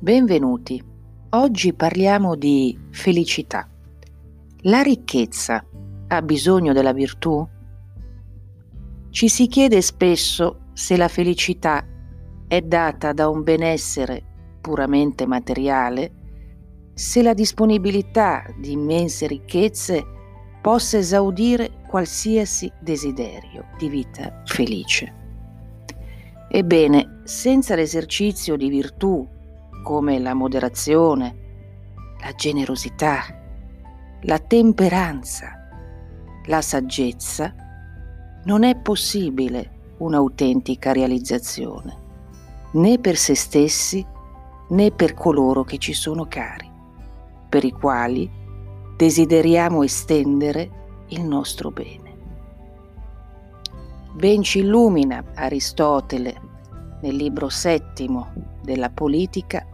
Benvenuti. Oggi parliamo di felicità. La ricchezza ha bisogno della virtù? Ci si chiede spesso se la felicità è data da un benessere puramente materiale, se la disponibilità di immense ricchezze possa esaudire qualsiasi desiderio di vita felice. Ebbene, senza l'esercizio di virtù come la moderazione, la generosità, la temperanza, la saggezza, non è possibile un'autentica realizzazione, né per se stessi né per coloro che ci sono cari, per i quali desideriamo estendere il nostro bene. Ben ci illumina Aristotele nel libro settimo della politica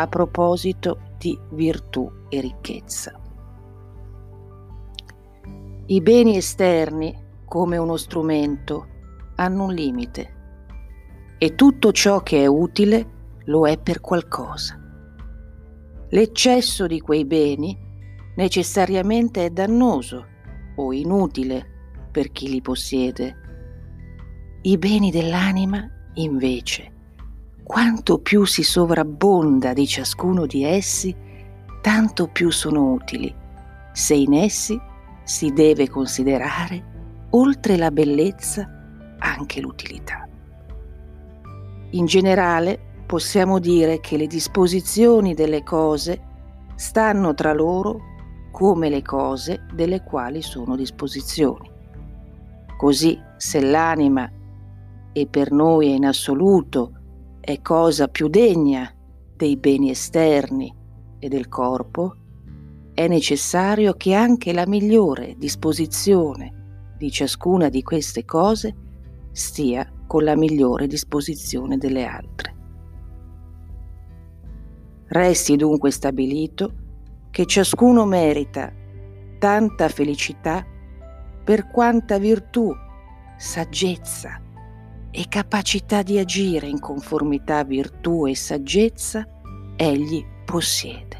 a proposito di virtù e ricchezza. I beni esterni, come uno strumento, hanno un limite e tutto ciò che è utile lo è per qualcosa. L'eccesso di quei beni necessariamente è dannoso o inutile per chi li possiede. I beni dell'anima, invece, quanto più si sovrabbonda di ciascuno di essi, tanto più sono utili, se in essi si deve considerare, oltre la bellezza, anche l'utilità. In generale possiamo dire che le disposizioni delle cose stanno tra loro come le cose delle quali sono disposizioni. Così se l'anima, e per noi è in assoluto, è cosa più degna dei beni esterni e del corpo, è necessario che anche la migliore disposizione di ciascuna di queste cose stia con la migliore disposizione delle altre. Resti dunque stabilito che ciascuno merita tanta felicità per quanta virtù, saggezza, e capacità di agire in conformità a virtù e saggezza egli possiede.